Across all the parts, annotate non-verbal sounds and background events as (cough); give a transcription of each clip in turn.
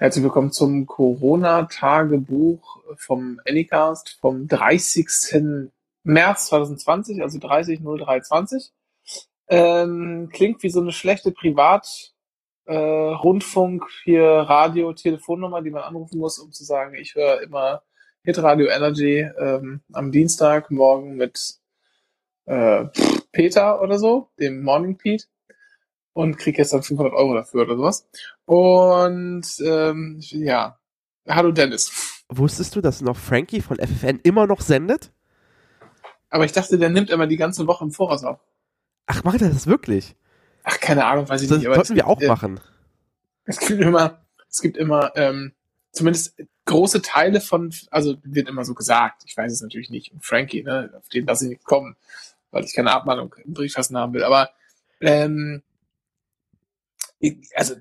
Herzlich willkommen zum Corona-Tagebuch vom Anycast vom 30. März 2020, also 30.03.20. Ähm, klingt wie so eine schlechte Privat- äh, Rundfunk, hier Radio, Telefonnummer, die man anrufen muss, um zu sagen, ich höre immer Hit Radio Energy ähm, am Dienstag morgen mit äh, Peter oder so, dem Morning Pete und krieg jetzt dann 500 Euro dafür oder sowas. Und ähm, ja, hallo Dennis. Wusstest du, dass noch Frankie von FFN immer noch sendet? Aber ich dachte, der nimmt immer die ganze Woche im Voraus auf. Ach, macht er das wirklich? Ach, keine Ahnung, weiß ich das nicht. Das sollten wir auch äh, machen. Es gibt immer, es gibt immer, ähm, zumindest große Teile von, also wird immer so gesagt, ich weiß es natürlich nicht, und Frankie, ne, auf den lasse ich nicht kommen, weil ich keine Abmahnung im Briefkasten haben will, aber ähm, also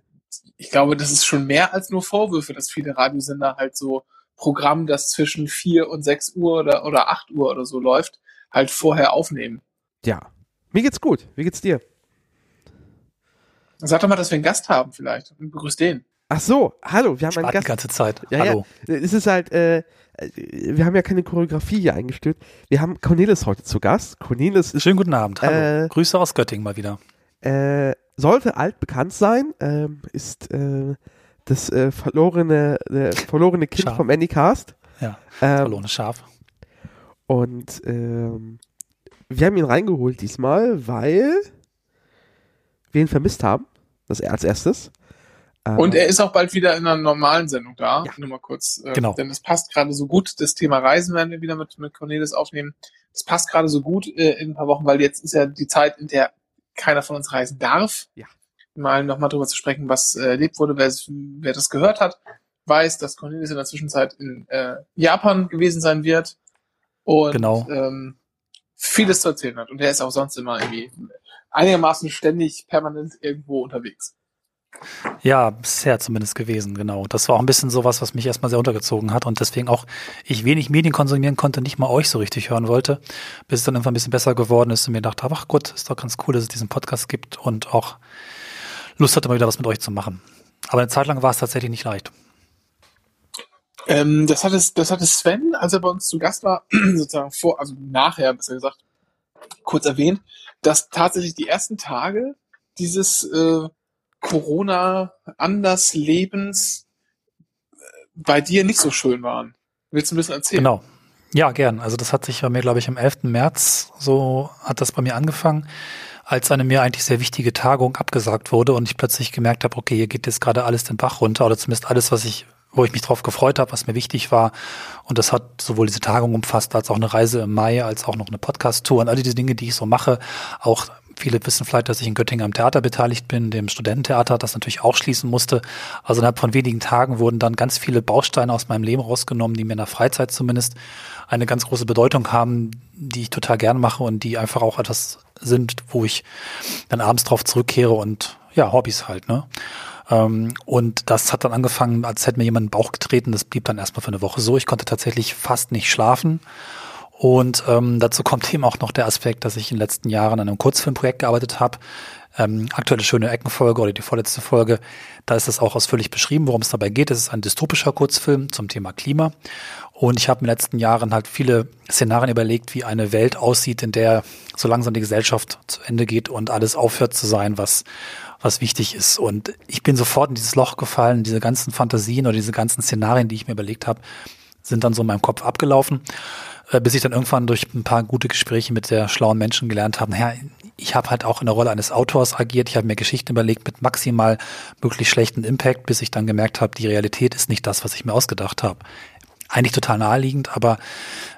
ich glaube, das ist schon mehr als nur Vorwürfe, dass viele Radiosender halt so Programm, das zwischen vier und sechs Uhr oder, oder acht Uhr oder so läuft, halt vorher aufnehmen. Ja. Mir geht's gut. Wie geht's dir? Sag doch mal, dass wir einen Gast haben vielleicht und begrüß den. Ach so, hallo, wir haben einen Gast. die ganze Zeit. Ja, hallo. Ja. Es ist halt, äh, wir haben ja keine Choreografie hier eingestellt. Wir haben Cornelis heute zu Gast. Cornelis ist. Schönen guten Abend. Hallo. Äh, Grüße aus Göttingen mal wieder. Äh, sollte altbekannt sein, ähm, ist äh, das äh, verlorene, äh, verlorene Kind Schaf. vom Anycast. Ja, Ähm, verlorene Schaf. Und ähm, wir haben ihn reingeholt diesmal, weil wir ihn vermisst haben. Das als erstes. Ähm, Und er ist auch bald wieder in einer normalen Sendung da. Ja. Nur mal kurz. Äh, Genau. Denn es passt gerade so gut. Das Thema Reisen werden wir wieder mit, mit Cornelis aufnehmen. Das passt gerade so gut äh, in ein paar Wochen, weil jetzt ist ja die Zeit, in der keiner von uns reisen darf. Ja. Mal nochmal drüber zu sprechen, was äh, erlebt wurde. Wer, wer das gehört hat, weiß, dass Cornelis in der Zwischenzeit in äh, Japan gewesen sein wird. Und Genau. ähm, vieles zu erzählen hat. Und er ist auch sonst immer irgendwie einigermaßen ständig, permanent irgendwo unterwegs. Ja, bisher zumindest gewesen, genau. Das war auch ein bisschen sowas, was mich erstmal sehr untergezogen hat und deswegen auch ich wenig Medien konsumieren konnte, nicht mal euch so richtig hören wollte, bis es dann irgendwann ein bisschen besser geworden ist und mir dachte, ach Gott, ist doch ganz cool, dass es diesen Podcast gibt und auch Lust hatte mal wieder was mit euch zu machen. Aber eine Zeit lang war es tatsächlich nicht leicht. Ähm, das hatte, das hatte Sven, als er bei uns zu Gast war, (clears throat) sozusagen vor, also nachher, besser gesagt, kurz erwähnt, dass tatsächlich die ersten Tage dieses äh, Corona-Anders-Lebens äh, bei dir nicht so schön waren. Willst du ein bisschen erzählen? Genau. Ja, gern. Also das hat sich bei mir, glaube ich, am 11. März, so hat das bei mir angefangen, als eine mir eigentlich sehr wichtige Tagung abgesagt wurde und ich plötzlich gemerkt habe, okay, hier geht jetzt gerade alles den Bach runter oder zumindest alles, was ich, wo ich mich drauf gefreut habe, was mir wichtig war. Und das hat sowohl diese Tagung umfasst, als auch eine Reise im Mai, als auch noch eine Podcast-Tour und all diese Dinge, die ich so mache. Auch viele wissen vielleicht, dass ich in Göttingen am Theater beteiligt bin, dem Studententheater, das natürlich auch schließen musste. Also innerhalb von wenigen Tagen wurden dann ganz viele Bausteine aus meinem Leben rausgenommen, die mir in der Freizeit zumindest eine ganz große Bedeutung haben, die ich total gern mache und die einfach auch etwas sind, wo ich dann abends drauf zurückkehre und ja, Hobbys halt, ne? Ähm, und das hat dann angefangen, als hätte mir jemand den Bauch getreten. Das blieb dann erstmal für eine Woche so. Ich konnte tatsächlich fast nicht schlafen. Und ähm, dazu kommt eben auch noch der Aspekt, dass ich in den letzten Jahren an einem Kurzfilmprojekt gearbeitet habe. Ähm, aktuelle schöne Eckenfolge oder die vorletzte Folge, da ist das auch ausführlich beschrieben, worum es dabei geht. Es ist ein dystopischer Kurzfilm zum Thema Klima. Und ich habe in den letzten Jahren halt viele Szenarien überlegt, wie eine Welt aussieht, in der so langsam die Gesellschaft zu Ende geht und alles aufhört zu sein, was, was wichtig ist. Und ich bin sofort in dieses Loch gefallen, diese ganzen Fantasien oder diese ganzen Szenarien, die ich mir überlegt habe, sind dann so in meinem Kopf abgelaufen, bis ich dann irgendwann durch ein paar gute Gespräche mit sehr schlauen Menschen gelernt habe, naja, ich habe halt auch in der Rolle eines Autors agiert, ich habe mir Geschichten überlegt mit maximal möglich schlechten Impact, bis ich dann gemerkt habe, die Realität ist nicht das, was ich mir ausgedacht habe. Eigentlich total naheliegend, aber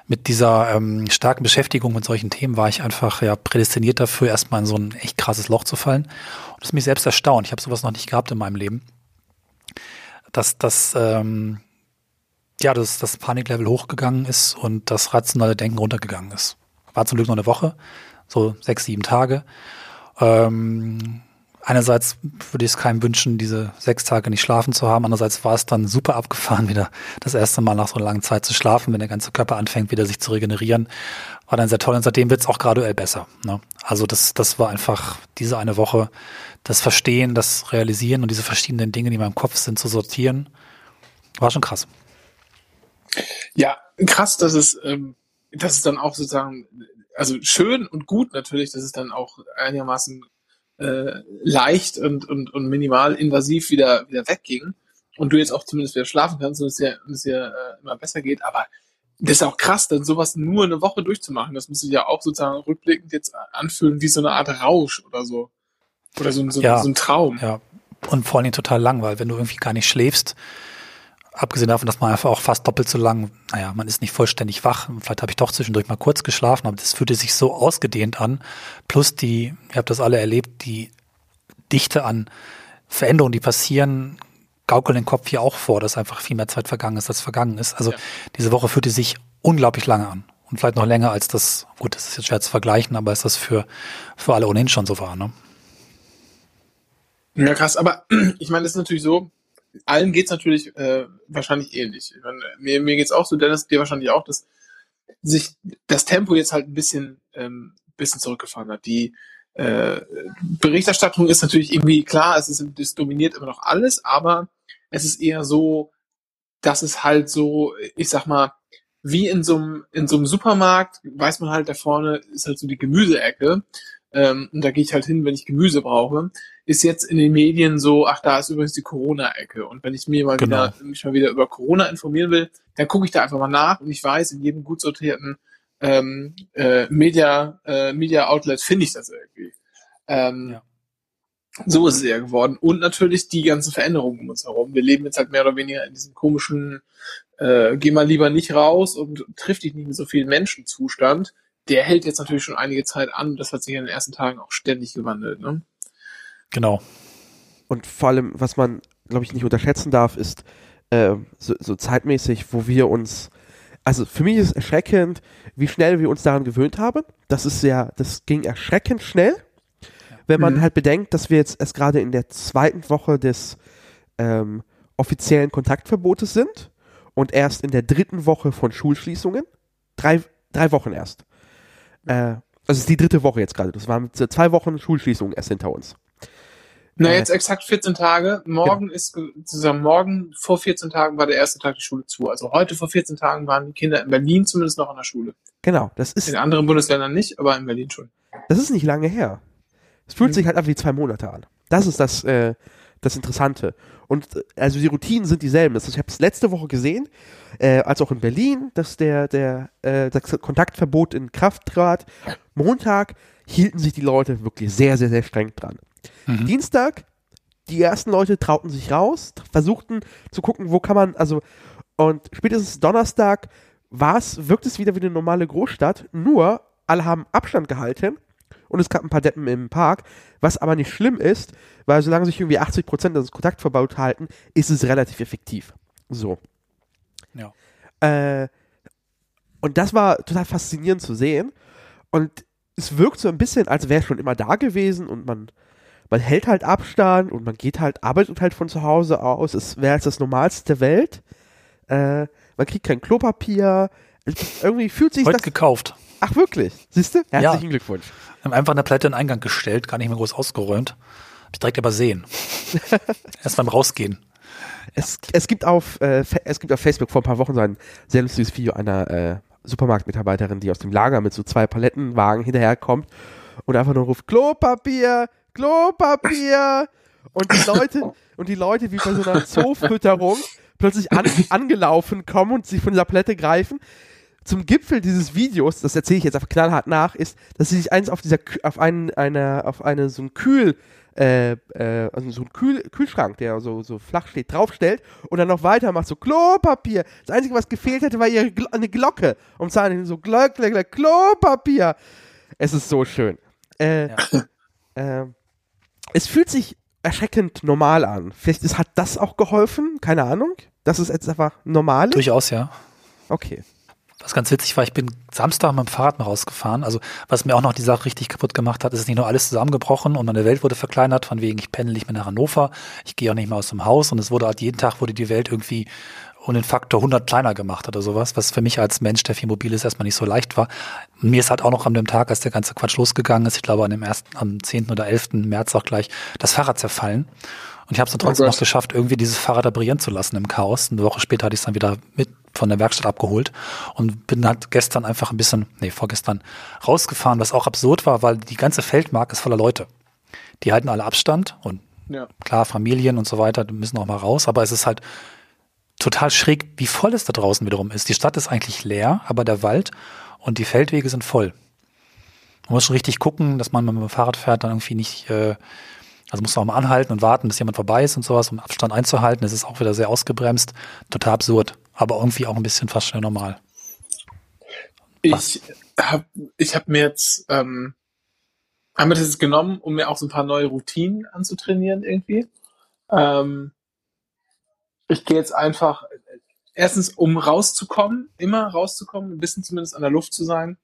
mit dieser ähm, starken Beschäftigung mit solchen Themen war ich einfach ja prädestiniert dafür, erstmal in so ein echt krasses Loch zu fallen. Und das ist mich selbst erstaunt. Ich habe sowas noch nicht gehabt in meinem Leben. Dass das ähm, ja, dass das Paniklevel hochgegangen ist und das rationale Denken runtergegangen ist. War zum Glück noch eine Woche, so sechs, sieben Tage. Ähm, einerseits würde ich es keinem wünschen, diese sechs Tage nicht schlafen zu haben. Andererseits war es dann super abgefahren, (laughs) wieder das erste Mal nach so einer langen Zeit zu schlafen, wenn der ganze Körper anfängt, wieder sich zu regenerieren. War dann sehr toll und seitdem wird es auch graduell besser. Ne? Also das, das war einfach diese eine Woche, das Verstehen, das Realisieren und diese verschiedenen Dinge, die in meinem Kopf sind, zu sortieren War schon krass. Ja, krass, dass es, ähm, dass es dann auch sozusagen, also schön und gut natürlich, dass es dann auch einigermaßen äh, leicht und, und, und minimal invasiv wieder, wieder wegging und du jetzt auch zumindest wieder schlafen kannst und es dir, es dir äh, immer besser geht. Aber das ist auch krass, dann sowas nur eine Woche durchzumachen. Das muss sich ja auch sozusagen rückblickend jetzt anfühlen wie so eine Art Rausch oder so. Oder so, so, Ja. so ein Traum. Ja. Und vor allen Dingen total lang, weil wenn du irgendwie gar nicht schläfst, abgesehen davon, dass man einfach auch fast doppelt so lang, naja, man ist nicht vollständig wach. Vielleicht habe ich doch zwischendurch mal kurz geschlafen, aber das fühlte sich so ausgedehnt an. Plus die, ihr habt das alle erlebt, die Dichte an Veränderungen, die passieren, gaukeln den Kopf hier auch vor, dass einfach viel mehr Zeit vergangen ist, als vergangen ist. Also Ja. diese Woche fühlte sich unglaublich lange an. Und vielleicht noch länger als das, gut, das ist jetzt schwer zu vergleichen, aber ist das für, für alle ohnehin schon so war, ne? Ja, krass, aber (clears throat) ich meine, das ist natürlich so, allen geht's natürlich äh, wahrscheinlich ähnlich. Ich meine, mir, mir geht's auch so, Dennis, dir wahrscheinlich auch, dass sich das Tempo jetzt halt ein bisschen, ähm, bisschen zurückgefahren hat. Die äh, Berichterstattung ist natürlich irgendwie klar, es ist es dominiert immer noch alles, aber es ist eher so, dass es halt so, ich sag mal, wie in so einem in so einem Supermarkt weiß man halt, da vorne ist halt so die Gemüseecke ähm, und da gehe ich halt hin, wenn ich Gemüse brauche. Ist jetzt in den Medien so, ach, da ist übrigens die Corona-Ecke und wenn ich mir mal Genau. wieder mich mal wieder über Corona informieren will, dann gucke ich da einfach mal nach und ich weiß, in jedem gut sortierten ähm, äh, Media äh, Media Outlet finde ich das irgendwie. Ähm, Ja. So ist es eher geworden. Und natürlich die ganzen Veränderungen um uns herum. Wir leben jetzt halt mehr oder weniger in diesem komischen, äh, geh mal lieber nicht raus und triff dich nicht mit so vielen Menschen Zustand. Der hält jetzt natürlich schon einige Zeit an. Das hat sich in den ersten Tagen auch ständig gewandelt. Ne? Genau. Und vor allem, was man, glaube ich, nicht unterschätzen darf, ist äh, so, so zeitmäßig, wo wir uns, also für mich ist erschreckend, wie schnell wir uns daran gewöhnt haben. Das ist ja, das ging erschreckend schnell, wenn man Mhm. halt bedenkt, dass wir jetzt erst gerade in der zweiten Woche des ähm, offiziellen Kontaktverbotes sind und erst in der dritten Woche von Schulschließungen. Drei, drei Wochen erst. Äh, also es ist die dritte Woche jetzt gerade. Das waren zwei Wochen Schulschließungen erst hinter uns. Na, Äh, jetzt exakt 14 Tage. Morgen ist ge- zusammen morgen vor 14 Tagen war der erste Tag die Schule zu. Also heute vor 14 Tagen waren die Kinder in Berlin zumindest noch an der Schule. Genau, das ist In anderen Bundesländern nicht, aber in Berlin schon. Das ist nicht lange her. Es fühlt Mhm. sich halt einfach wie zwei Monate an. Das ist das, äh, das Interessante. Und äh, also die Routinen sind dieselben. Das, ich habe es letzte Woche gesehen, äh, als auch in Berlin, dass der, der äh, das Kontaktverbot in Kraft trat. Montag hielten sich die Leute wirklich sehr, sehr, sehr streng dran. Mhm. Dienstag, die ersten Leute trauten sich raus, versuchten zu gucken, wo kann man, also, und spätestens Donnerstag war es, wirkt es wieder wie eine normale Großstadt, nur alle haben Abstand gehalten und es gab ein paar Deppen im Park, was aber nicht schlimm ist, weil solange sich irgendwie 80% des Kontaktverbots halten, ist es relativ effektiv. So. Ja. Äh, und das war total faszinierend zu sehen. Und es wirkt so ein bisschen, als wäre es schon immer da gewesen und man, man hält halt Abstand und man geht halt, arbeitet halt von zu Hause aus. Es wäre als das Normalste der Welt. Äh, man kriegt kein Klopapier. Irgendwie fühlt sich Heute das. gekauft. Ach wirklich? Siehst du? Herzlichen Glückwunsch. Haben einfach eine Pleite in den Eingang gestellt, gar nicht mehr groß ausgeräumt. Hab ich direkt übersehen. (laughs) Erst beim Rausgehen. Es, es, gibt auf, äh, es gibt auf Facebook vor ein paar Wochen so ein sehr lustiges Video einer äh, Supermarktmitarbeiterin, die aus dem Lager mit so zwei Palettenwagen hinterherkommt und einfach nur ruft, Klopapier, Klopapier! Und die Leute, und die Leute wie bei so einer Zoofütterung plötzlich an, angelaufen kommen und sich von dieser Palette greifen. Zum Gipfel dieses Videos, das erzähle ich jetzt einfach knallhart nach, ist, dass sie sich eins auf dieser, auf einen, eine, auf eine, so ein Kühl, äh, äh, also so ein Kühl, Kühlschrank, der so, so flach steht, draufstellt und dann noch weitermacht, so Klopapier. Das Einzige, was gefehlt hätte, war ihre Glo eine Glocke. Und sagen so Glock, Glock, Glock, Klopapier. Es ist so schön. Äh, Ja. äh, es fühlt sich erschreckend normal an. Vielleicht ist, hat das auch geholfen, keine Ahnung. Das ist jetzt einfach normal. Durchaus, ja. Okay. Was ganz witzig war, ich bin Samstag mit dem Fahrrad mal rausgefahren. Also, was mir auch noch die Sache richtig kaputt gemacht hat, ist nicht nur alles zusammengebrochen und meine Welt wurde verkleinert, von wegen, ich pendel nicht mehr nach Hannover, ich gehe auch nicht mehr aus dem Haus und es wurde halt jeden Tag wurde die Welt irgendwie um den Faktor 100 kleiner gemacht oder sowas, was für mich als Mensch, der viel mobil ist, erstmal nicht so leicht war. Mir ist halt auch noch an dem Tag, als der ganze Quatsch losgegangen ist, ich glaube an dem ersten, am 10. oder 11. März auch gleich, das Fahrrad zerfallen. Und ich habe es dann trotzdem noch geschafft, irgendwie dieses Fahrrad reparieren zu lassen im Chaos. Eine Woche später hatte ich es dann wieder mit von der Werkstatt abgeholt und bin halt gestern einfach ein bisschen, nee, vorgestern rausgefahren, was auch absurd war, weil die ganze Feldmark ist voller Leute. Die halten alle Abstand und ja. klar, Familien und so weiter die müssen auch mal raus, aber es ist halt total schräg, wie voll es da draußen wiederum ist. Die Stadt ist eigentlich leer, aber der Wald und die Feldwege sind voll. Man muss schon richtig gucken, dass man, wenn man mit dem Fahrrad fährt, dann irgendwie nicht, äh, also muss man auch mal anhalten und warten, bis jemand vorbei ist und sowas, um Abstand einzuhalten. Es ist auch wieder sehr ausgebremst. Total absurd, aber irgendwie auch ein bisschen fast schnell normal. Ich habe ich hab mir jetzt ähm, haben wir das jetzt genommen, um mir auch so ein paar neue Routinen anzutrainieren irgendwie. Ähm, ich gehe jetzt einfach erstens, um rauszukommen, immer rauszukommen, ein bisschen zumindest an der Luft zu sein,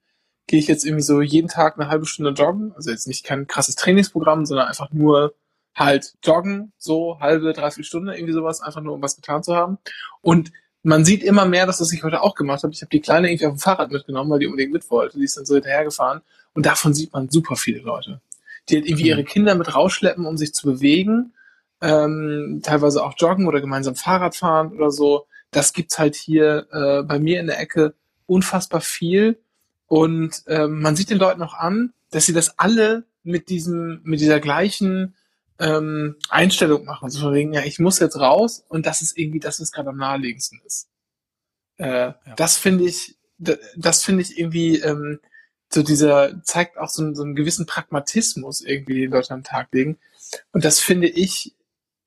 gehe ich jetzt irgendwie so jeden Tag eine halbe Stunde joggen. Also jetzt nicht kein krasses Trainingsprogramm, sondern einfach nur halt joggen, so halbe, dreiviertel Stunde, irgendwie sowas, einfach nur um was getan zu haben. Und man sieht immer mehr, dass das ich heute auch gemacht habe. Ich habe die Kleine irgendwie auf dem Fahrrad mitgenommen, weil die unbedingt mit wollte. Die ist dann so hinterhergefahren. Und davon sieht man super viele Leute, die halt irgendwie ihre Kinder mit rausschleppen, um sich zu bewegen. Ähm, teilweise auch joggen oder gemeinsam Fahrrad fahren oder so. Das gibt's halt hier äh, bei mir in der Ecke unfassbar viel. Und ähm, man sieht den Leuten auch an, dass sie das alle mit diesem, mit dieser gleichen ähm, Einstellung machen. Also von wegen, ja, ich muss jetzt raus und das ist irgendwie das, was gerade am naheliegendsten ist. Äh, ja. Das finde ich, das finde ich irgendwie, ähm, so dieser, zeigt auch so, so einen gewissen Pragmatismus irgendwie, den Leute am Tag legen. Und das finde ich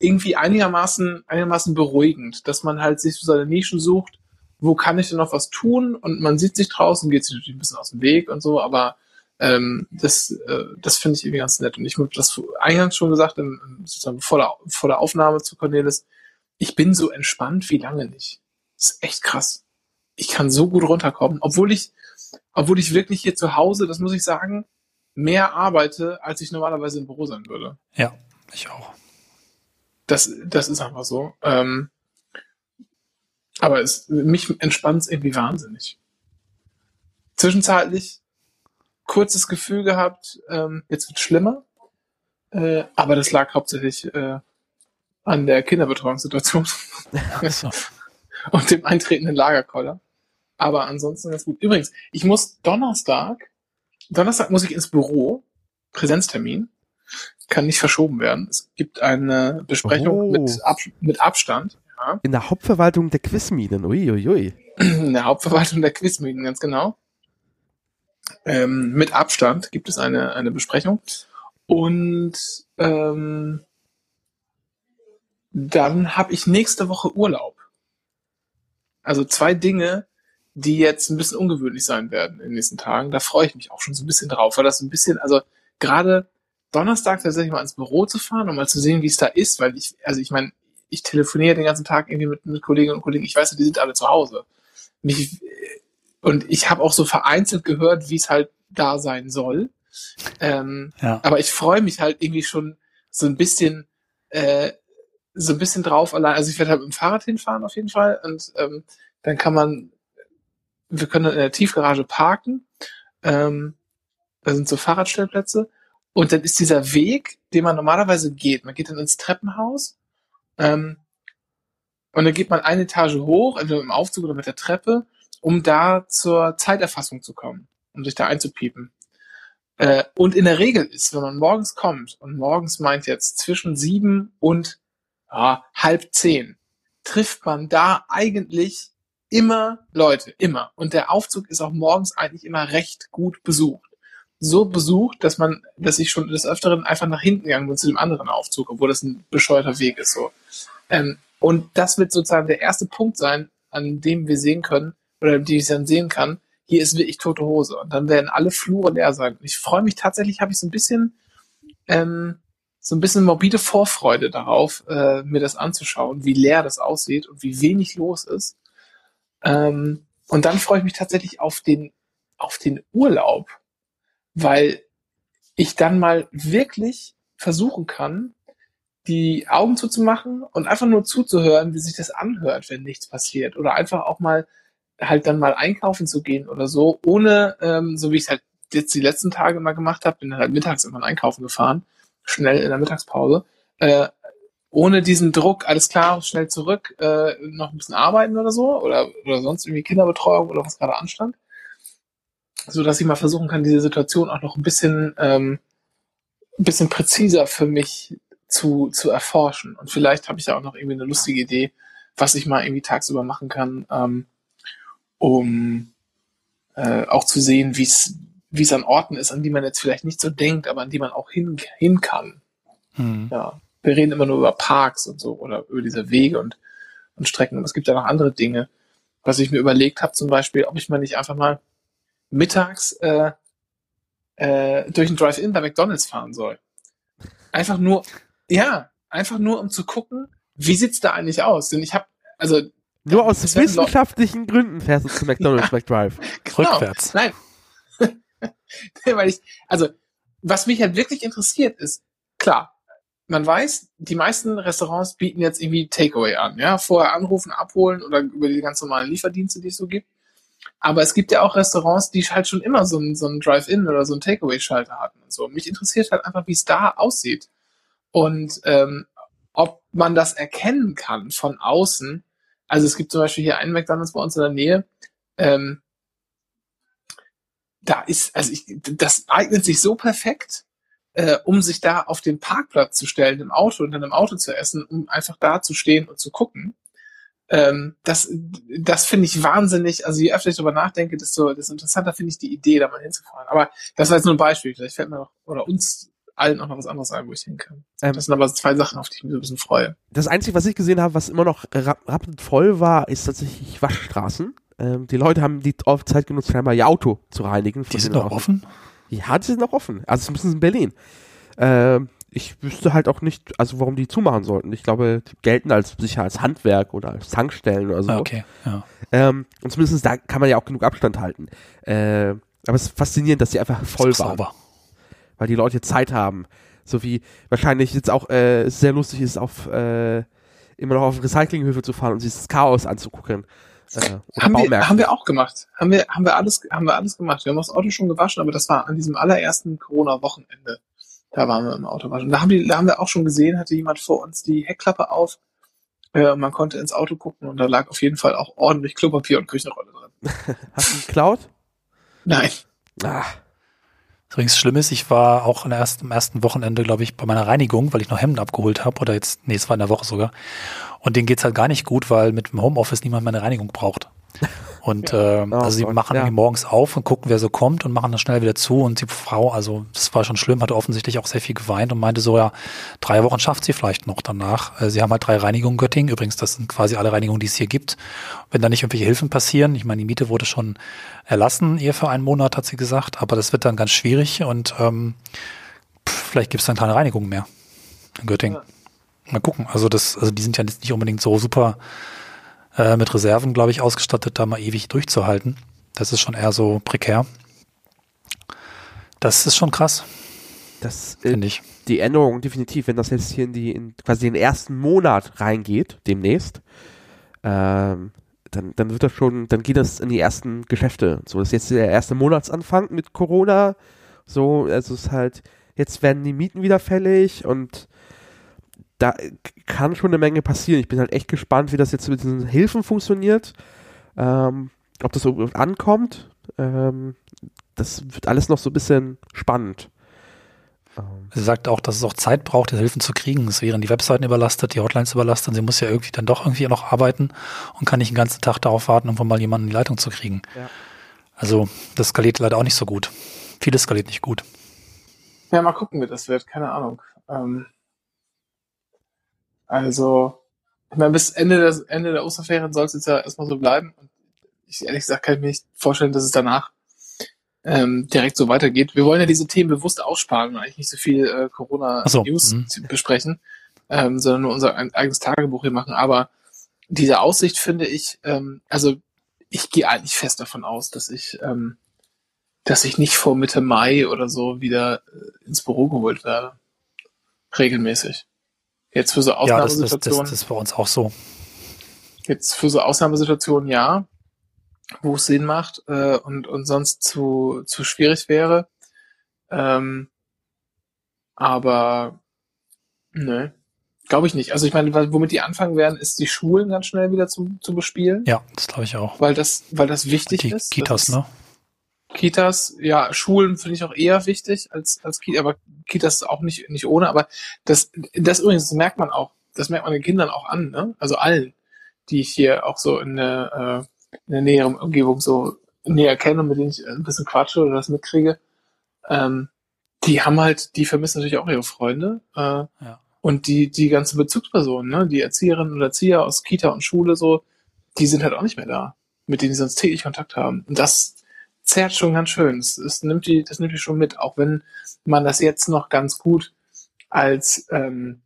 irgendwie einigermaßen, einigermaßen beruhigend, dass man halt sich so seine Nischen sucht wo kann ich denn noch was tun? Und man sieht sich draußen, geht sich natürlich ein bisschen aus dem Weg und so, aber ähm, das, äh, das finde ich irgendwie ganz nett. Und ich habe das eingangs schon gesagt, in, sozusagen vor der, vor der Aufnahme zu Cornelis, ich bin so entspannt wie lange nicht. Das ist echt krass. Ich kann so gut runterkommen, obwohl ich, obwohl ich wirklich hier zu Hause, das muss ich sagen, mehr arbeite, als ich normalerweise im Büro sein würde. Ja, ich auch. Das, das ist einfach so. Ähm, aber es, mich entspannt es irgendwie wahnsinnig. Zwischenzeitlich kurzes Gefühl gehabt, ähm, jetzt wird schlimmer. Äh, aber das lag hauptsächlich äh, an der Kinderbetreuungssituation (laughs) und dem eintretenden Lagerkoller. Aber ansonsten ist gut. Übrigens, ich muss Donnerstag, Donnerstag muss ich ins Büro, Präsenztermin, kann nicht verschoben werden. Es gibt eine Besprechung oh. mit, Ab mit Abstand. In der Hauptverwaltung der Quizminen, uiuiui. In der Hauptverwaltung der Quizminen, ganz genau. Ähm, mit Abstand gibt es eine, eine Besprechung. Und ähm, dann habe ich nächste Woche Urlaub. Also zwei Dinge, die jetzt ein bisschen ungewöhnlich sein werden in den nächsten Tagen. Da freue ich mich auch schon so ein bisschen drauf, weil das ein bisschen, also gerade Donnerstag tatsächlich mal ins Büro zu fahren, um mal zu sehen, wie es da ist, weil ich, also ich meine, ich telefoniere den ganzen Tag irgendwie mit, mit Kolleginnen und Kollegen. Ich weiß, die sind alle zu Hause. Mich, und ich habe auch so vereinzelt gehört, wie es halt da sein soll. Ähm, ja. Aber ich freue mich halt irgendwie schon so ein bisschen, äh, so ein bisschen drauf allein. Also ich werde halt mit dem Fahrrad hinfahren auf jeden Fall und ähm, dann kann man, wir können dann in der Tiefgarage parken. Ähm, da sind so Fahrradstellplätze und dann ist dieser Weg, den man normalerweise geht. Man geht dann ins Treppenhaus ähm, und dann geht man eine Etage hoch, entweder im Aufzug oder mit der Treppe, um da zur Zeiterfassung zu kommen, um sich da einzupiepen. Äh, und in der Regel ist, wenn man morgens kommt, und morgens meint jetzt zwischen sieben und ja, halb zehn, trifft man da eigentlich immer Leute, immer. Und der Aufzug ist auch morgens eigentlich immer recht gut besucht. So besucht, dass man, dass ich schon des Öfteren einfach nach hinten gegangen bin zu dem anderen Aufzug, obwohl das ein bescheuerter Weg ist, so. Ähm, und das wird sozusagen der erste Punkt sein, an dem wir sehen können, oder die ich dann sehen kann, hier ist wirklich tote Hose. Und dann werden alle Flure leer sein. Ich freue mich tatsächlich, habe ich so ein bisschen, ähm, so ein bisschen morbide Vorfreude darauf, äh, mir das anzuschauen, wie leer das aussieht und wie wenig los ist. Ähm, und dann freue ich mich tatsächlich auf den, auf den Urlaub, weil ich dann mal wirklich versuchen kann, die Augen zuzumachen und einfach nur zuzuhören, wie sich das anhört, wenn nichts passiert. Oder einfach auch mal halt dann mal einkaufen zu gehen oder so, ohne, ähm, so wie ich es halt jetzt die letzten Tage mal gemacht habe, bin halt mittags irgendwann einkaufen gefahren, schnell in der Mittagspause, äh, ohne diesen Druck, alles klar, schnell zurück, äh, noch ein bisschen arbeiten oder so oder, oder sonst irgendwie Kinderbetreuung oder was gerade anstand. So dass ich mal versuchen kann, diese Situation auch noch ein bisschen, ähm, ein bisschen präziser für mich zu, zu erforschen. Und vielleicht habe ich ja auch noch irgendwie eine lustige Idee, was ich mal irgendwie tagsüber machen kann, ähm, um äh, auch zu sehen, wie es wie es an Orten ist, an die man jetzt vielleicht nicht so denkt, aber an die man auch hin, hin kann. Hm. Ja, wir reden immer nur über Parks und so oder über diese Wege und, und Strecken. Aber es gibt ja noch andere Dinge. Was ich mir überlegt habe, zum Beispiel, ob ich mal nicht einfach mal mittags äh, äh, durch ein Drive-In bei McDonalds fahren soll. Einfach nur, ja, einfach nur um zu gucken, wie sieht's da eigentlich aus? Denn ich habe, also nur aus wissenschaftlichen Gründen fährst du zu (laughs) McDonald's ja, McDrive. Genau. Rückwärts. Nein. (laughs) Weil ich, also, was mich halt wirklich interessiert ist, klar, man weiß, die meisten Restaurants bieten jetzt irgendwie Takeaway an, ja, vorher anrufen, abholen oder über die ganz normalen Lieferdienste, die es so gibt. Aber es gibt ja auch Restaurants, die halt schon immer so einen, so einen Drive-In oder so einen Takeaway-Schalter hatten und so. Mich interessiert halt einfach, wie es da aussieht. Und ähm, ob man das erkennen kann von außen. Also es gibt zum Beispiel hier einen McDonalds bei uns in der Nähe. Ähm, da ist, also ich, das eignet sich so perfekt, äh, um sich da auf den Parkplatz zu stellen im Auto und dann im Auto zu essen, um einfach da zu stehen und zu gucken. Ähm, das das finde ich wahnsinnig, also je öfter ich darüber nachdenke, desto, desto interessanter finde ich die Idee, da mal hinzufahren. Aber das war jetzt nur ein Beispiel, vielleicht fällt mir noch, oder uns allen auch noch was anderes ein, wo ich hin kann. Ähm, das sind aber zwei Sachen, auf die ich mich so ein bisschen freue. Das Einzige, was ich gesehen habe, was immer noch rappend voll war, ist tatsächlich Waschstraßen. Ähm, die Leute haben die Zeit genutzt, scheinbar ihr Auto zu reinigen. Die sind noch offen? Ja, die sind noch offen. Also zumindest in Berlin. Ähm, ich wüsste halt auch nicht, also warum die zumachen sollten. Ich glaube, die gelten als sicher als Handwerk oder als Tankstellen oder so. Ah, okay, ja. Ähm, und zumindest da kann man ja auch genug Abstand halten. Äh, aber es ist faszinierend, dass sie einfach voll waren. Sauber. Weil die Leute Zeit haben. So wie wahrscheinlich jetzt auch äh, sehr lustig ist, auf äh, immer noch auf Recyclinghöfe zu fahren und sich das Chaos anzugucken. Äh, haben, wir, haben wir auch gemacht. Haben wir, haben wir alles, haben wir alles gemacht. Wir haben das Auto schon gewaschen, aber das war an diesem allerersten Corona-Wochenende. Da waren wir im Auto. Da haben, die, da haben wir auch schon gesehen, hatte jemand vor uns die Heckklappe auf. Äh, man konnte ins Auto gucken und da lag auf jeden Fall auch ordentlich Klopapier und Küchenrolle drin. (laughs) Hast du geklaut? Nein. Ah. Übrigens schlimm ist, ich war auch am ersten, am ersten Wochenende, glaube ich, bei meiner Reinigung, weil ich noch Hemden abgeholt habe oder jetzt, nee, es war in der Woche sogar. Und denen geht's halt gar nicht gut, weil mit dem Homeoffice niemand meine Reinigung braucht. (laughs) Und ja. äh, oh, also sie Gott, machen ja. morgens auf und gucken, wer so kommt und machen dann schnell wieder zu. Und die Frau, also das war schon schlimm, hatte offensichtlich auch sehr viel geweint und meinte so, ja, drei Wochen schafft sie vielleicht noch danach. Äh, sie haben halt drei Reinigungen Göttingen. Übrigens, das sind quasi alle Reinigungen, die es hier gibt. Wenn da nicht irgendwelche Hilfen passieren, ich meine, die Miete wurde schon erlassen, ihr für einen Monat, hat sie gesagt, aber das wird dann ganz schwierig und ähm, pff, vielleicht gibt es dann keine Reinigung mehr in Göttingen. Ja. Mal gucken. Also das, also die sind ja jetzt nicht unbedingt so super äh, mit Reserven, glaube ich, ausgestattet, da mal ewig durchzuhalten. Das ist schon eher so prekär. Das ist schon krass. Das äh, finde ich. Die Änderung definitiv, wenn das jetzt hier in die in quasi den ersten Monat reingeht, demnächst, ähm, dann, dann wird das schon, dann geht das in die ersten Geschäfte. So das ist jetzt der erste Monatsanfang mit Corona. So, also es ist halt, jetzt werden die Mieten wieder fällig und da kann schon eine Menge passieren. Ich bin halt echt gespannt, wie das jetzt mit diesen Hilfen funktioniert. Ähm, ob das so ankommt. Ähm, das wird alles noch so ein bisschen spannend. Ähm. Sie sagt auch, dass es auch Zeit braucht, die Hilfen zu kriegen. Es wären die Webseiten überlastet, die Hotlines überlastet. Sie muss ja irgendwie dann doch irgendwie noch arbeiten und kann nicht den ganzen Tag darauf warten, um mal jemanden in die Leitung zu kriegen. Ja. Also das skaliert leider auch nicht so gut. Vieles skaliert nicht gut. Ja, mal gucken, wie das wird. Keine Ahnung. Ähm, also, ich meine, bis Ende der, Ende der Osterferien soll es jetzt ja erstmal so bleiben. Und ich ehrlich gesagt kann ich mir nicht vorstellen, dass es danach ähm, direkt so weitergeht. Wir wollen ja diese Themen bewusst aussparen und eigentlich nicht so viel äh, Corona-News so. Mhm. besprechen, ähm, sondern nur unser eigenes Tagebuch hier machen. Aber diese Aussicht finde ich, ähm, also ich gehe eigentlich fest davon aus, dass ich, ähm, dass ich nicht vor Mitte Mai oder so wieder äh, ins Büro geholt werde. Regelmäßig. Jetzt für so Ausnahmesituationen. Ja, das, das, das, ist bei uns auch so. Jetzt für so Ausnahmesituationen ja, wo es Sinn macht äh, und, und sonst zu, zu schwierig wäre. Ähm, aber ne, Glaube ich nicht. Also ich meine, womit die anfangen werden, ist die Schulen ganz schnell wieder zu, zu bespielen. Ja, das glaube ich auch. Weil das, weil das wichtig die ist. Kitas, ist, ne? Kitas, ja, Schulen finde ich auch eher wichtig als, als Kitas, aber Kitas auch nicht, nicht ohne, aber das, das übrigens, das merkt man auch, das merkt man den Kindern auch an, ne? Also allen, die ich hier auch so in der, äh, in der näheren Umgebung so näher kenne und mit denen ich ein bisschen quatsche oder das mitkriege, ähm, die haben halt, die vermissen natürlich auch ihre Freunde. Äh, Ja. und die, die ganze Bezugspersonen, ne, die Erzieherinnen und Erzieher aus Kita und Schule so, die sind halt auch nicht mehr da, mit denen sie sonst täglich Kontakt haben. Und das zerrt schon ganz schön. Das, das nimmt die, das nimmt die schon mit, auch wenn man das jetzt noch ganz gut als, ähm,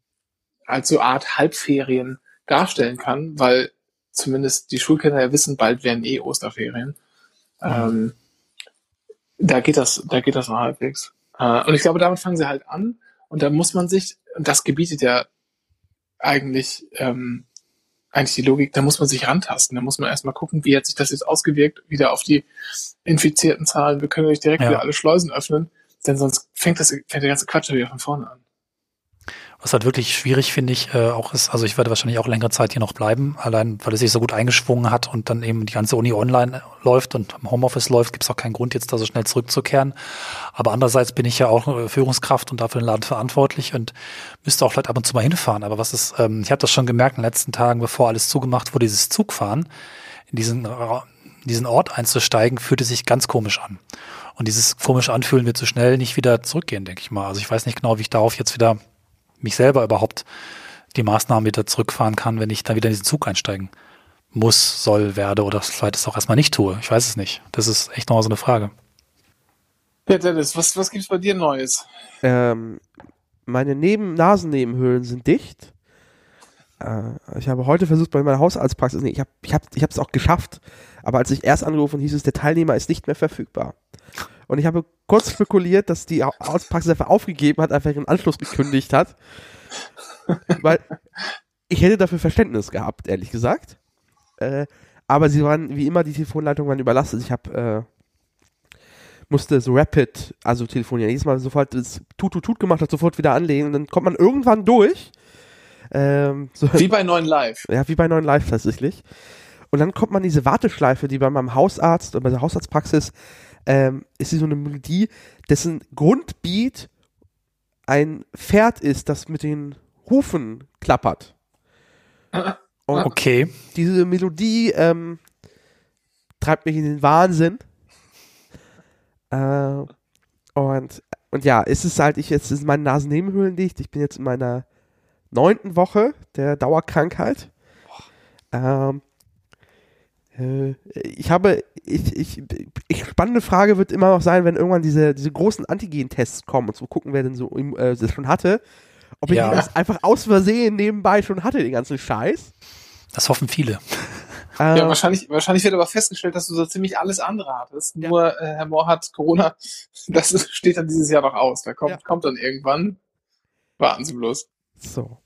als so Art Halbferien darstellen kann, weil zumindest die Schulkinder ja wissen, bald werden eh Osterferien. Ähm, da geht das, da geht das noch halbwegs. Äh, und ich glaube, damit fangen sie halt an. Und da muss man sich, und das gebietet ja eigentlich, ähm, eigentlich die Logik, da muss man sich rantasten. Da muss man erstmal gucken, wie hat sich das jetzt ausgewirkt, wieder auf die infizierten Zahlen. Wir können nicht direkt Ja. wieder alle Schleusen öffnen, denn sonst fängt das, fängt der ganze Quatsch wieder von vorne an. Was halt wirklich schwierig finde ich äh, auch ist, also ich werde wahrscheinlich auch längere Zeit hier noch bleiben, allein weil es sich so gut eingeschwungen hat und dann eben die ganze Uni online läuft und im Homeoffice läuft, gibt es auch keinen Grund, jetzt da so schnell zurückzukehren. Aber andererseits bin ich ja auch äh, Führungskraft und dafür den Laden verantwortlich und müsste auch vielleicht ab und zu mal hinfahren. Aber was ist, ähm, ich habe das schon gemerkt in den letzten Tagen, bevor alles zugemacht wurde, dieses Zugfahren, in diesen, in diesen Ort einzusteigen, fühlte sich ganz komisch an. Und dieses komische Anfühlen wird so schnell nicht wieder zurückgehen, denke ich mal. Also ich weiß nicht genau, wie ich darauf jetzt wieder mich selber überhaupt die Maßnahmen wieder zurückfahren kann, wenn ich da wieder in diesen Zug einsteigen muss, soll, werde oder vielleicht es auch erstmal nicht tue. Ich weiß es nicht. Das ist echt nochmal so eine Frage. Ja, Dennis, was, was gibt's bei dir Neues? Ähm, meine Neben Nasennebenhöhlen sind dicht. Äh, ich habe heute versucht bei meiner Hausarztpraxis, nee, ich habe ich hab, ich es auch geschafft, aber als ich erst angerufen hieß es, der Teilnehmer ist nicht mehr verfügbar. Und ich habe kurz spekuliert, dass die Arztpraxis einfach aufgegeben hat, einfach ihren Anschluss gekündigt hat. Weil ich hätte dafür Verständnis gehabt, ehrlich gesagt. Äh, aber sie waren, wie immer, die Telefonleitungen waren überlastet. Ich habe äh, musste so rapid, also telefonieren. Jedes Mal sofort das Tut, Tut, Tut gemacht hat, sofort wieder anlegen und dann kommt man irgendwann durch. Ähm, so, Wie bei neuen Live. ja, wie bei neuen Live tatsächlich. Und dann kommt man diese Warteschleife, die bei meinem Hausarzt oder bei der Hausarztpraxis ähm, ist sie so eine Melodie, dessen Grundbeat ein Pferd ist, das mit den Hufen klappert. (laughs) Und Okay. diese Melodie ähm, treibt mich in den Wahnsinn. Äh, und, und ja, es ist halt, ich jetzt ist meine Nasennebenhöhlen dicht. Ich bin jetzt in meiner neunten Woche der Dauerkrankheit. Ähm, äh, ich habe, ich, ich, ich, spannende Frage wird immer noch sein, wenn irgendwann diese, diese großen Antigen-Tests kommen und so gucken, wer denn so äh, das schon hatte. Ob ich Ja. das einfach aus Versehen nebenbei schon hatte, den ganzen Scheiß. Das hoffen viele. (laughs) Äh, Ja, wahrscheinlich, wahrscheinlich wird aber festgestellt, dass du so ziemlich alles andere hattest. Nur äh, Herr Mohr hat Corona, (laughs) das ist- steht dann dieses Jahr noch aus. Da kommt, Ja. kommt dann irgendwann. Warten Sie bloß. So.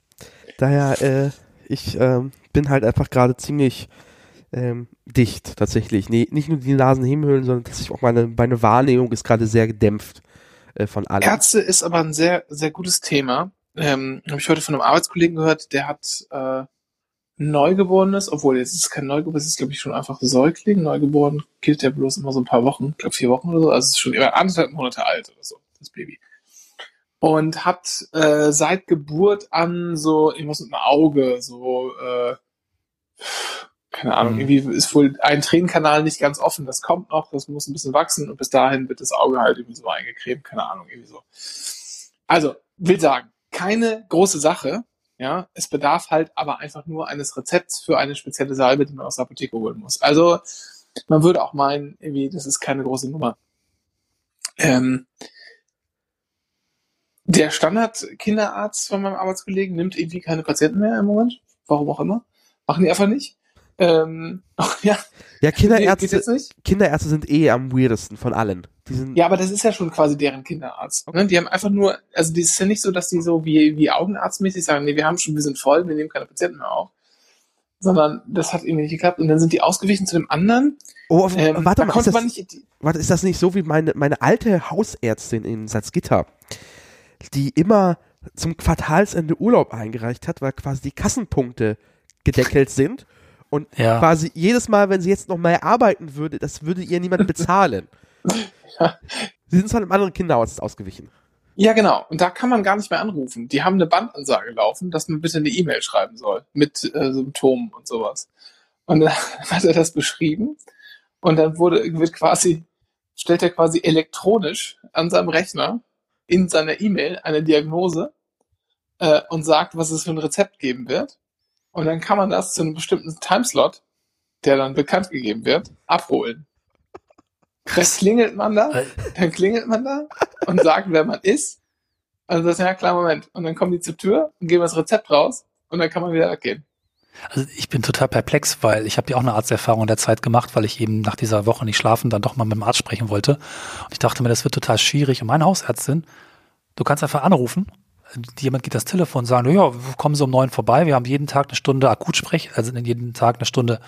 Daher, äh, ich ähm, bin halt einfach gerade ziemlich ähm, dicht, tatsächlich. Nee, nicht nur die Nasennebenhöhlen, sondern tatsächlich auch meine, meine Wahrnehmung ist gerade sehr gedämpft äh, von allem. Ärzte ist aber ein sehr, sehr gutes Thema. Ähm, Habe ich heute von einem Arbeitskollegen gehört, der hat äh, Neugeborenes, obwohl jetzt ist es kein Neugeborenes, es ist glaube ich schon einfach Säugling. Neugeboren gilt ja bloß immer so ein paar Wochen, ich glaube vier Wochen oder so, also es ist schon über anderthalb Monate alt oder so, das Baby. Und hat äh, seit Geburt an so irgendwas mit dem Auge, so äh, keine Ahnung, Mhm. irgendwie ist wohl ein Tränenkanal nicht ganz offen. Das kommt noch, das muss ein bisschen wachsen und bis dahin wird das Auge halt irgendwie so eingecremt, keine Ahnung, irgendwie so. Also, will sagen, keine große Sache, ja. Es bedarf halt aber einfach nur eines Rezepts für eine spezielle Salbe, die man aus der Apotheke holen muss. Also, man würde auch meinen, irgendwie, das ist keine große Nummer. Ähm, der Standard-Kinderarzt von meinem Arbeitskollegen nimmt irgendwie keine Patienten mehr im Moment. Warum auch immer. Machen die einfach nicht. Ähm, (laughs) ja, Ja, Kinderärzte. Kinderärzte sind eh am weirdesten von allen. Die sind, Ja, aber das ist ja schon quasi deren Kinderarzt. Ne? Die haben einfach nur, also die ist ja nicht so, dass die so wie, wie Augenarztmäßig sagen, nee, wir haben schon, wir sind voll, wir nehmen keine Patienten mehr auf. Sondern das hat irgendwie nicht geklappt. Und dann sind die ausgewichen zu dem anderen. oh, Ähm, warte mal, ist das, nicht, warte, ist das nicht so wie meine, meine alte Hausärztin in Salzgitter, die immer zum Quartalsende Urlaub eingereicht hat, weil quasi die Kassenpunkte gedeckelt sind. Und Ja. quasi jedes Mal, wenn sie jetzt noch mehr arbeiten würde, das würde ihr niemand bezahlen. (laughs) Ja. Sie sind zwar einem anderen Kinderarzt ausgewichen. Ja, genau. Und da kann man gar nicht mehr anrufen. Die haben eine Bandansage laufen, dass man bitte eine E-Mail schreiben soll mit äh, Symptomen und sowas. Und dann (laughs) hat er das beschrieben und dann wurde wird quasi stellt er quasi elektronisch an seinem Rechner in seiner E-Mail eine Diagnose äh, und sagt, was es für ein Rezept geben wird. Und dann kann man das zu einem bestimmten Timeslot, der dann bekannt gegeben wird, abholen. Dann klingelt man da dann klingelt man da und sagt, wer man ist. Also das ist ja klar, Moment. Und dann kommen die zur Tür und geben das Rezept raus und dann kann man wieder weggehen. Also ich bin total perplex, weil ich habe ja auch eine Arzterfahrung in der Zeit gemacht, weil ich eben nach dieser Woche nicht schlafen dann doch mal mit dem Arzt sprechen wollte. Und ich dachte mir, das wird total schwierig. Und meine Hausärztin, du kannst einfach anrufen. Jemand geht das Telefon und sagen, ja, kommen Sie um neun vorbei. Wir haben jeden Tag eine Stunde Akutsprech, also jeden Tag eine Stunde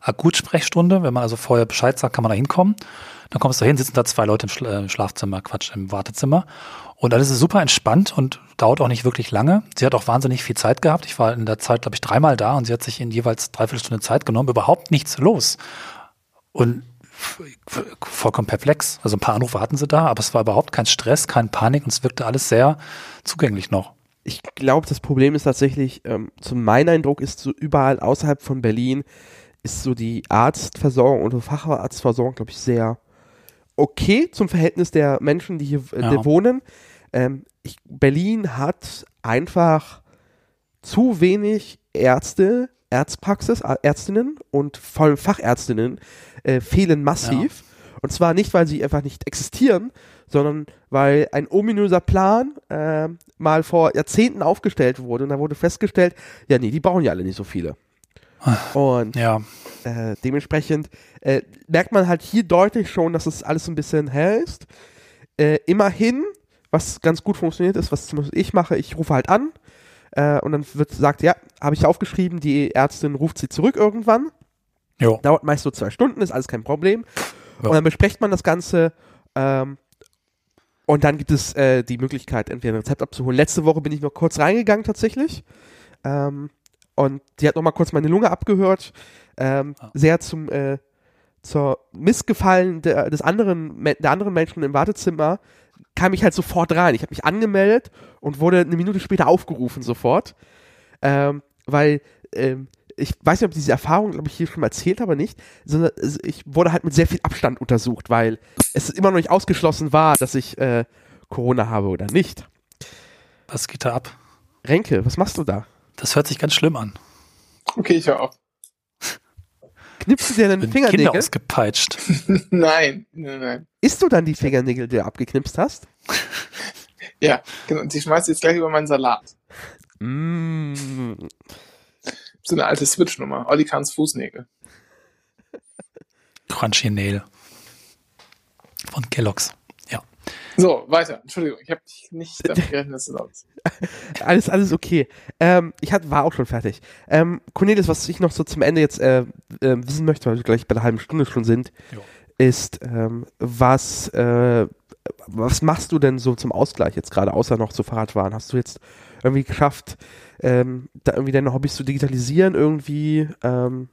Akutsprechstunde. Wenn man also vorher Bescheid sagt, kann man da hinkommen. Dann kommst du hin, sitzen da zwei Leute im äh, Schlafzimmer, Quatsch, im Wartezimmer. Und alles ist super entspannt und dauert auch nicht wirklich lange. Sie hat auch wahnsinnig viel Zeit gehabt. Ich war in der Zeit, glaube ich, dreimal da und sie hat sich in jeweils dreiviertel Stunde Zeit genommen. Überhaupt nichts los. Und vollkommen perplex. Also ein paar Anrufe hatten sie da, aber es war überhaupt kein Stress, kein Panik und es wirkte alles sehr zugänglich noch. Ich glaube, das Problem ist tatsächlich, ähm, zu meinem Eindruck ist so überall außerhalb von Berlin ist so die Arztversorgung und Facharztversorgung, glaube ich, sehr okay zum Verhältnis der Menschen, die hier äh, Ja. wohnen. Ähm, ich, Berlin hat einfach zu wenig Ärzte, Arztpraxis, Ä- Ärztinnen und vor allem Fachärztinnen äh, fehlen massiv. Und zwar nicht, weil sie einfach nicht existieren, sondern weil ein ominöser Plan äh, mal vor Jahrzehnten aufgestellt wurde und da wurde festgestellt, ja nee, die brauchen ja alle nicht so viele. Und Ja, äh, dementsprechend äh, merkt man halt hier deutlich schon, dass es alles so ein bisschen hell ist. Äh, immerhin, was ganz gut funktioniert ist, was ich mache, ich rufe halt an äh, und dann wird gesagt, ja, habe ich aufgeschrieben, die Ärztin ruft sie zurück irgendwann. Jo. Dauert meist so zwei Stunden, ist alles kein Problem. Ja. Und dann bespricht man das Ganze ähm, und dann gibt es äh, die Möglichkeit, entweder ein Rezept abzuholen. Letzte Woche bin ich noch kurz reingegangen tatsächlich. Ähm, und die hat noch mal kurz meine Lunge abgehört. Ähm, Ah. Sehr zum äh, zur Missgefallen der, des anderen, der anderen Menschen im Wartezimmer kam ich halt sofort rein. Ich habe mich angemeldet und wurde eine Minute später aufgerufen sofort. Ähm, weil ähm, ich weiß nicht, ob diese Erfahrung, glaube ich, hier schon mal erzählt, aber nicht, sondern ich wurde halt mit sehr viel Abstand untersucht, weil es immer noch nicht ausgeschlossen war, dass ich äh, Corona habe oder nicht. Was geht da ab? Renke, was machst du da? Das hört sich ganz schlimm an. Okay, ich höre auf. Knippst du dir Bin den Kinder Fingernägel? ausgepeitscht. (laughs) nein, nein, nein. Isst du dann die Fingernägel, die du abgeknipst hast? Ja, genau. Und die schmeißt jetzt gleich über meinen Salat. Mm. So eine alte Switch-Nummer. Olli Kahns Fußnägel. (laughs) Crunchy Nail. Von Kellogg's. Ja. So, weiter. Entschuldigung, ich habe nicht damit (laughs) gerechnet, dass du laut bist. Alles, alles okay. Ähm, ich hat, war auch schon fertig. Ähm, Cornelis, was ich noch so zum Ende jetzt äh, äh, wissen möchte, weil wir gleich bei der halben Stunde schon sind, Jo. ist, ähm, was, äh, was machst du denn so zum Ausgleich jetzt gerade, außer noch zu Fahrradfahren? Hast du jetzt irgendwie geschafft, ähm, da irgendwie deine Hobbys zu digitalisieren irgendwie? Ähm,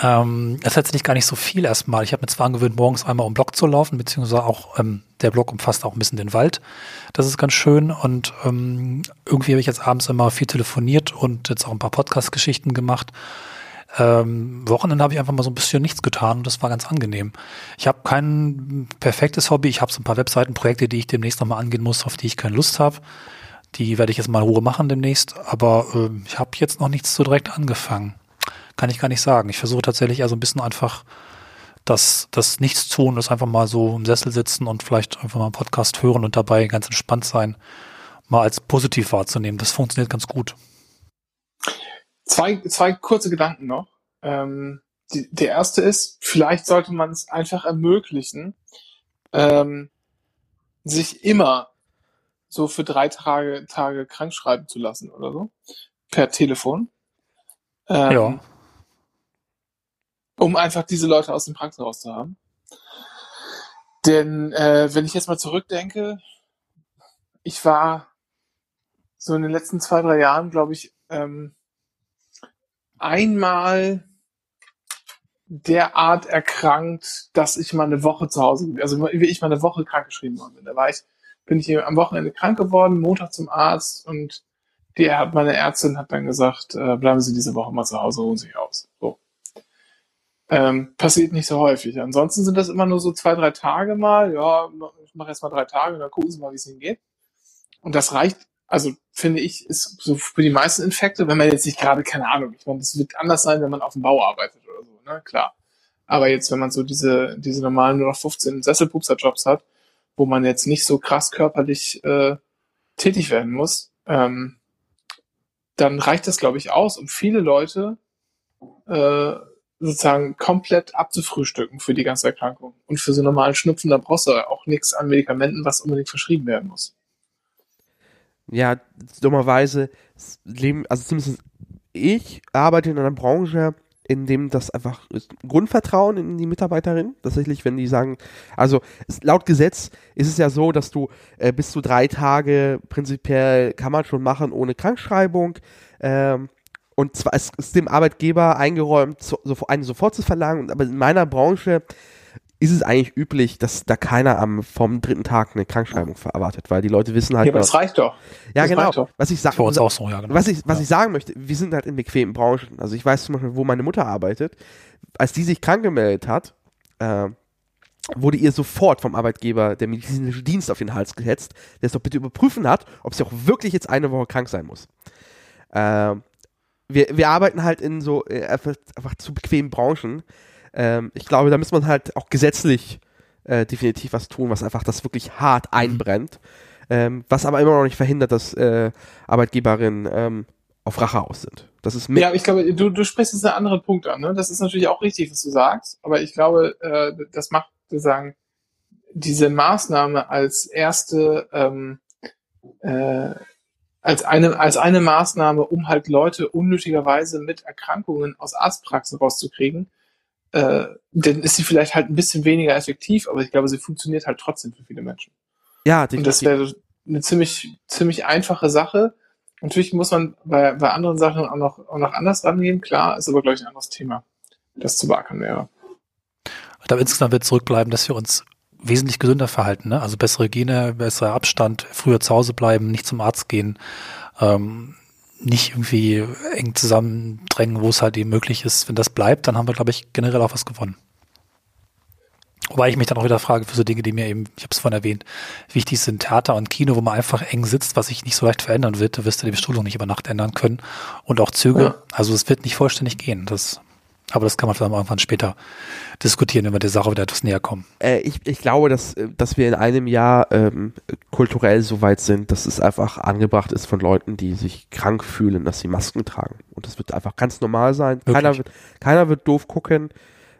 Ähm, das ist tatsächlich gar nicht so viel erstmal. Ich habe mir zwar angewöhnt, morgens einmal um Block zu laufen, beziehungsweise auch ähm, der Block umfasst auch ein bisschen den Wald. Das ist ganz schön und ähm, irgendwie habe ich jetzt abends immer viel telefoniert und jetzt auch ein paar Podcast-Geschichten gemacht. Ähm, Wochenende habe ich einfach mal so ein bisschen nichts getan und das war ganz angenehm. Ich habe kein perfektes Hobby. Ich habe so ein paar Webseitenprojekte, die ich demnächst nochmal angehen muss, auf die ich keine Lust habe. Die werde ich jetzt mal in Ruhe machen demnächst, aber ähm, ich habe jetzt noch nichts so direkt angefangen. Kann ich gar nicht sagen. Ich versuche tatsächlich eher so ein bisschen einfach das, das Nichtstun, das einfach mal so im Sessel sitzen und vielleicht einfach mal einen Podcast hören und dabei ganz entspannt sein, mal als positiv wahrzunehmen. Das funktioniert ganz gut. Zwei, zwei kurze Gedanken noch. Ähm, die, der erste ist, vielleicht sollte man es einfach ermöglichen, ähm, sich immer so für drei Tage, Tage krank schreiben zu lassen oder so. Per Telefon. Ähm, Ja. Um einfach diese Leute aus dem Praxis rauszuhaben. Denn äh, wenn ich jetzt mal zurückdenke, ich war so in den letzten zwei, drei Jahren, glaube ich, ähm, einmal derart erkrankt, dass ich mal eine Woche zu Hause. Also wie ich mal eine Woche krankgeschrieben worden bin. Da war ich, bin ich am Wochenende krank geworden, Montag zum Arzt und die hat meine Ärztin hat dann gesagt, äh, bleiben Sie diese Woche mal zu Hause, ruhen sich aus. So. Ähm, passiert nicht so häufig. Ansonsten sind das immer nur so zwei, drei Tage mal. Ja, ich mache erst mal drei Tage und dann gucken Sie mal, wie es Ihnen geht. Und das reicht, also finde ich, ist so für die meisten Infekte, wenn man jetzt nicht gerade, keine Ahnung, ich meine, das wird anders sein, wenn man auf dem Bau arbeitet oder so, ne, klar. Aber jetzt, wenn man so diese, diese normalen nur noch 15 Sesselpupser-Jobs hat, wo man jetzt nicht so krass körperlich äh, tätig werden muss, ähm, dann reicht das, glaube ich, aus, um viele Leute äh, sozusagen komplett abzufrühstücken für die ganze Erkrankung. Und für so normalen Schnupfen, da brauchst du auch nichts an Medikamenten, was unbedingt verschrieben werden muss. Ja, dummerweise also zumindest ich arbeite in einer Branche, in dem das einfach Grundvertrauen in die Mitarbeiterin. Tatsächlich, wenn die sagen, also laut Gesetz ist es ja so, dass du äh, bis zu drei Tage prinzipiell kann man schon machen ohne Krankschreibung. Ähm, und zwar ist, ist dem Arbeitgeber eingeräumt, so, so, einen sofort zu verlangen. Aber in meiner Branche ist es eigentlich üblich, dass da keiner am vom dritten Tag eine Krankschreibung erwartet, weil die Leute wissen halt. Ja, aber das reicht doch. Ja, das genau. Doch. Was ich sagen, uns auch so, ja, genau. was ich, was ja. ich sagen möchte, wir sind halt in bequemen Branchen. Also ich weiß zum Beispiel, wo meine Mutter arbeitet. Als die sich krank gemeldet hat, äh, wurde ihr sofort vom Arbeitgeber der medizinische Dienst auf den Hals gehetzt, der es doch bitte überprüfen hat, ob sie auch wirklich jetzt eine Woche krank sein muss. Äh, wir, wir arbeiten halt in so äh, einfach, einfach zu bequemen Branchen. Ähm, ich glaube, da muss man halt auch gesetzlich äh, definitiv was tun, was einfach das wirklich hart einbrennt. Ähm, was aber immer noch nicht verhindert, dass äh, Arbeitgeberinnen ähm, auf Rache aus sind. Das ist mit Ja, ich glaube, du, du sprichst jetzt einen anderen Punkt an. Ne? Das ist natürlich auch richtig, was du sagst, aber ich glaube, äh, das macht sozusagen diese Maßnahme als erste ähm, äh, als eine als eine Maßnahme, um halt Leute unnötigerweise mit Erkrankungen aus Arztpraxen rauszukriegen, äh, dann ist sie vielleicht halt ein bisschen weniger effektiv, aber ich glaube, sie funktioniert halt trotzdem für viele Menschen. ja, Und das definitiv. wäre eine ziemlich, ziemlich einfache Sache. Natürlich muss man bei, bei anderen Sachen auch noch, auch noch anders rangehen, klar, ist aber, glaube ich, ein anderes Thema, das zu beackern wäre. Ich glaube, insgesamt wird zurückbleiben, dass wir uns wesentlich gesünder verhalten. Ne? Also bessere Hygiene, besserer Abstand, früher zu Hause bleiben, nicht zum Arzt gehen, ähm, nicht irgendwie eng zusammendrängen, wo es halt eben möglich ist. Wenn das bleibt, dann haben wir, glaube ich, generell auch was gewonnen. Wobei ich mich dann auch wieder frage für so Dinge, die mir eben, ich habe es vorhin erwähnt, wichtig sind Theater und Kino, wo man einfach eng sitzt, was sich nicht so leicht verändern wird. Da wirst du die Bestuhlung nicht über Nacht ändern können. Und auch Züge. Ja. Also es wird nicht vollständig gehen. Das, aber das kann man vielleicht irgendwann später diskutieren, wenn wir der Sache wieder etwas näher kommen. Äh, ich, ich glaube, dass, äh, dass wir in einem Jahr ähm, kulturell so weit sind, dass es einfach angebracht ist von Leuten, die sich krank fühlen, dass sie Masken tragen. Und das wird einfach ganz normal sein. Wirklich? Keiner wird, keiner wird doof gucken.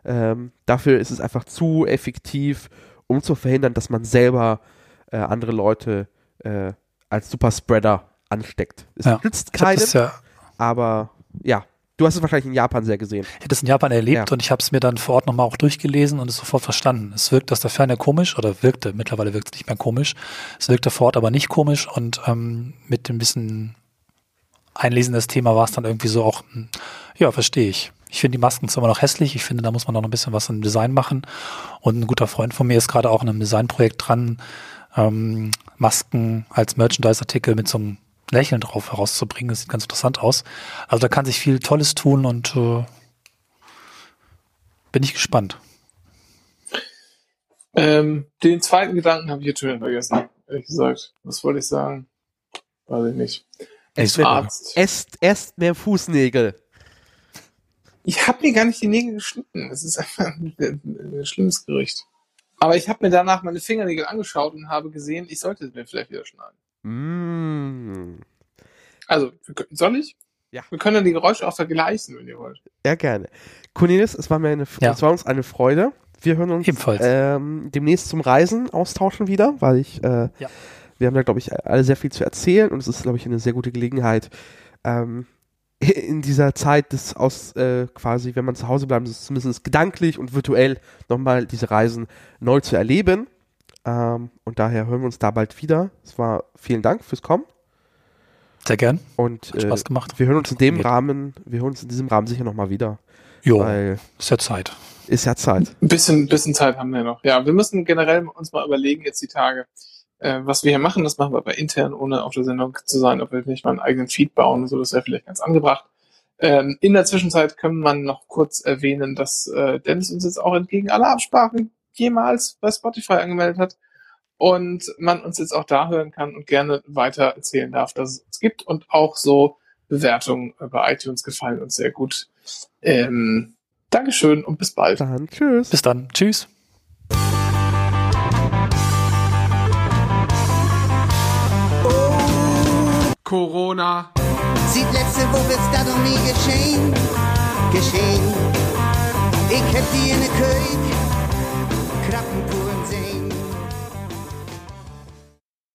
Ähm, dafür ist es einfach zu effektiv, um zu verhindern, dass man selber äh, andere Leute äh, als Superspreader ansteckt. Es Ja. nützt keinen, ja aber ja. Du hast es wahrscheinlich in Japan sehr gesehen. Ich habe das in Japan erlebt Ja. und ich habe es mir dann vor Ort nochmal auch durchgelesen und es sofort verstanden. Es wirkt aus der Ferne komisch oder wirkte, mittlerweile wirkt es nicht mehr komisch. Es wirkte vor Ort aber nicht komisch und ähm, mit dem bisschen Einlesen des Thema war es dann irgendwie so auch, hm, ja, verstehe ich. Ich finde die Masken zwar immer noch hässlich, ich finde, da muss man noch ein bisschen was im Design machen. Und ein guter Freund von mir ist gerade auch in einem Designprojekt dran, ähm, Masken als Merchandise-Artikel mit so einem Lächeln drauf herauszubringen. Das sieht ganz interessant aus. Also da kann sich viel Tolles tun und äh, bin ich gespannt. Ähm, den zweiten Gedanken habe ich jetzt schon vergessen, ehrlich gesagt. Was wollte ich sagen? Weiß ich nicht. Es wird- Arzt. Esst, esst mehr Fußnägel. Ich habe mir gar nicht die Nägel geschnitten. Es ist einfach ein, ein schlimmes Gerücht. Aber ich habe mir danach meine Fingernägel angeschaut und habe gesehen, ich sollte es mir vielleicht wieder schneiden. Mm. Also, wir können, soll ich? Ja. Wir können dann die Geräusche auch vergleichen, wenn ihr wollt. Ja, gerne. Cornelis, es war mir eine, Ja. es war uns eine Freude. Wir hören uns Ebenfalls. ähm, demnächst zum Reisen austauschen wieder, weil ich, äh, Ja. wir haben da, glaube ich, alle sehr viel zu erzählen und es ist, glaube ich, eine sehr gute Gelegenheit, ähm, (laughs) in dieser Zeit des aus äh, quasi, wenn man zu Hause bleibt, ist zumindest gedanklich und virtuell nochmal diese Reisen neu zu erleben. Ähm, und daher hören wir uns da bald wieder. Es war vielen Dank fürs Kommen. Sehr gern. Und Hat äh, Spaß gemacht. wir hören uns in dem Geht. Rahmen, wir hören uns in diesem Rahmen sicher nochmal wieder. Jo, Weil ist ja Zeit. ist ja Zeit. Ein bisschen, bisschen Zeit haben wir noch. Ja, wir müssen generell uns mal überlegen jetzt die Tage, äh, was wir hier machen. Das machen wir aber intern, ohne auf der Sendung zu sein, ob wir nicht mal einen eigenen Feed bauen. So, das wäre vielleicht ganz angebracht. Ähm, in der Zwischenzeit können man noch kurz erwähnen, dass äh, Dennis uns jetzt auch entgegen aller Absprachen jemals bei Spotify angemeldet hat und man uns jetzt auch da hören kann und gerne weiter erzählen darf, dass es uns gibt und auch so Bewertungen bei iTunes gefallen uns sehr gut. Ähm, Dankeschön und bis bald. Dann tschüss. Bis dann. Tschüss. Corona. Sieht letzte Woche ist das noch nie geschehen. Geschehen. Ich hab die in der Küche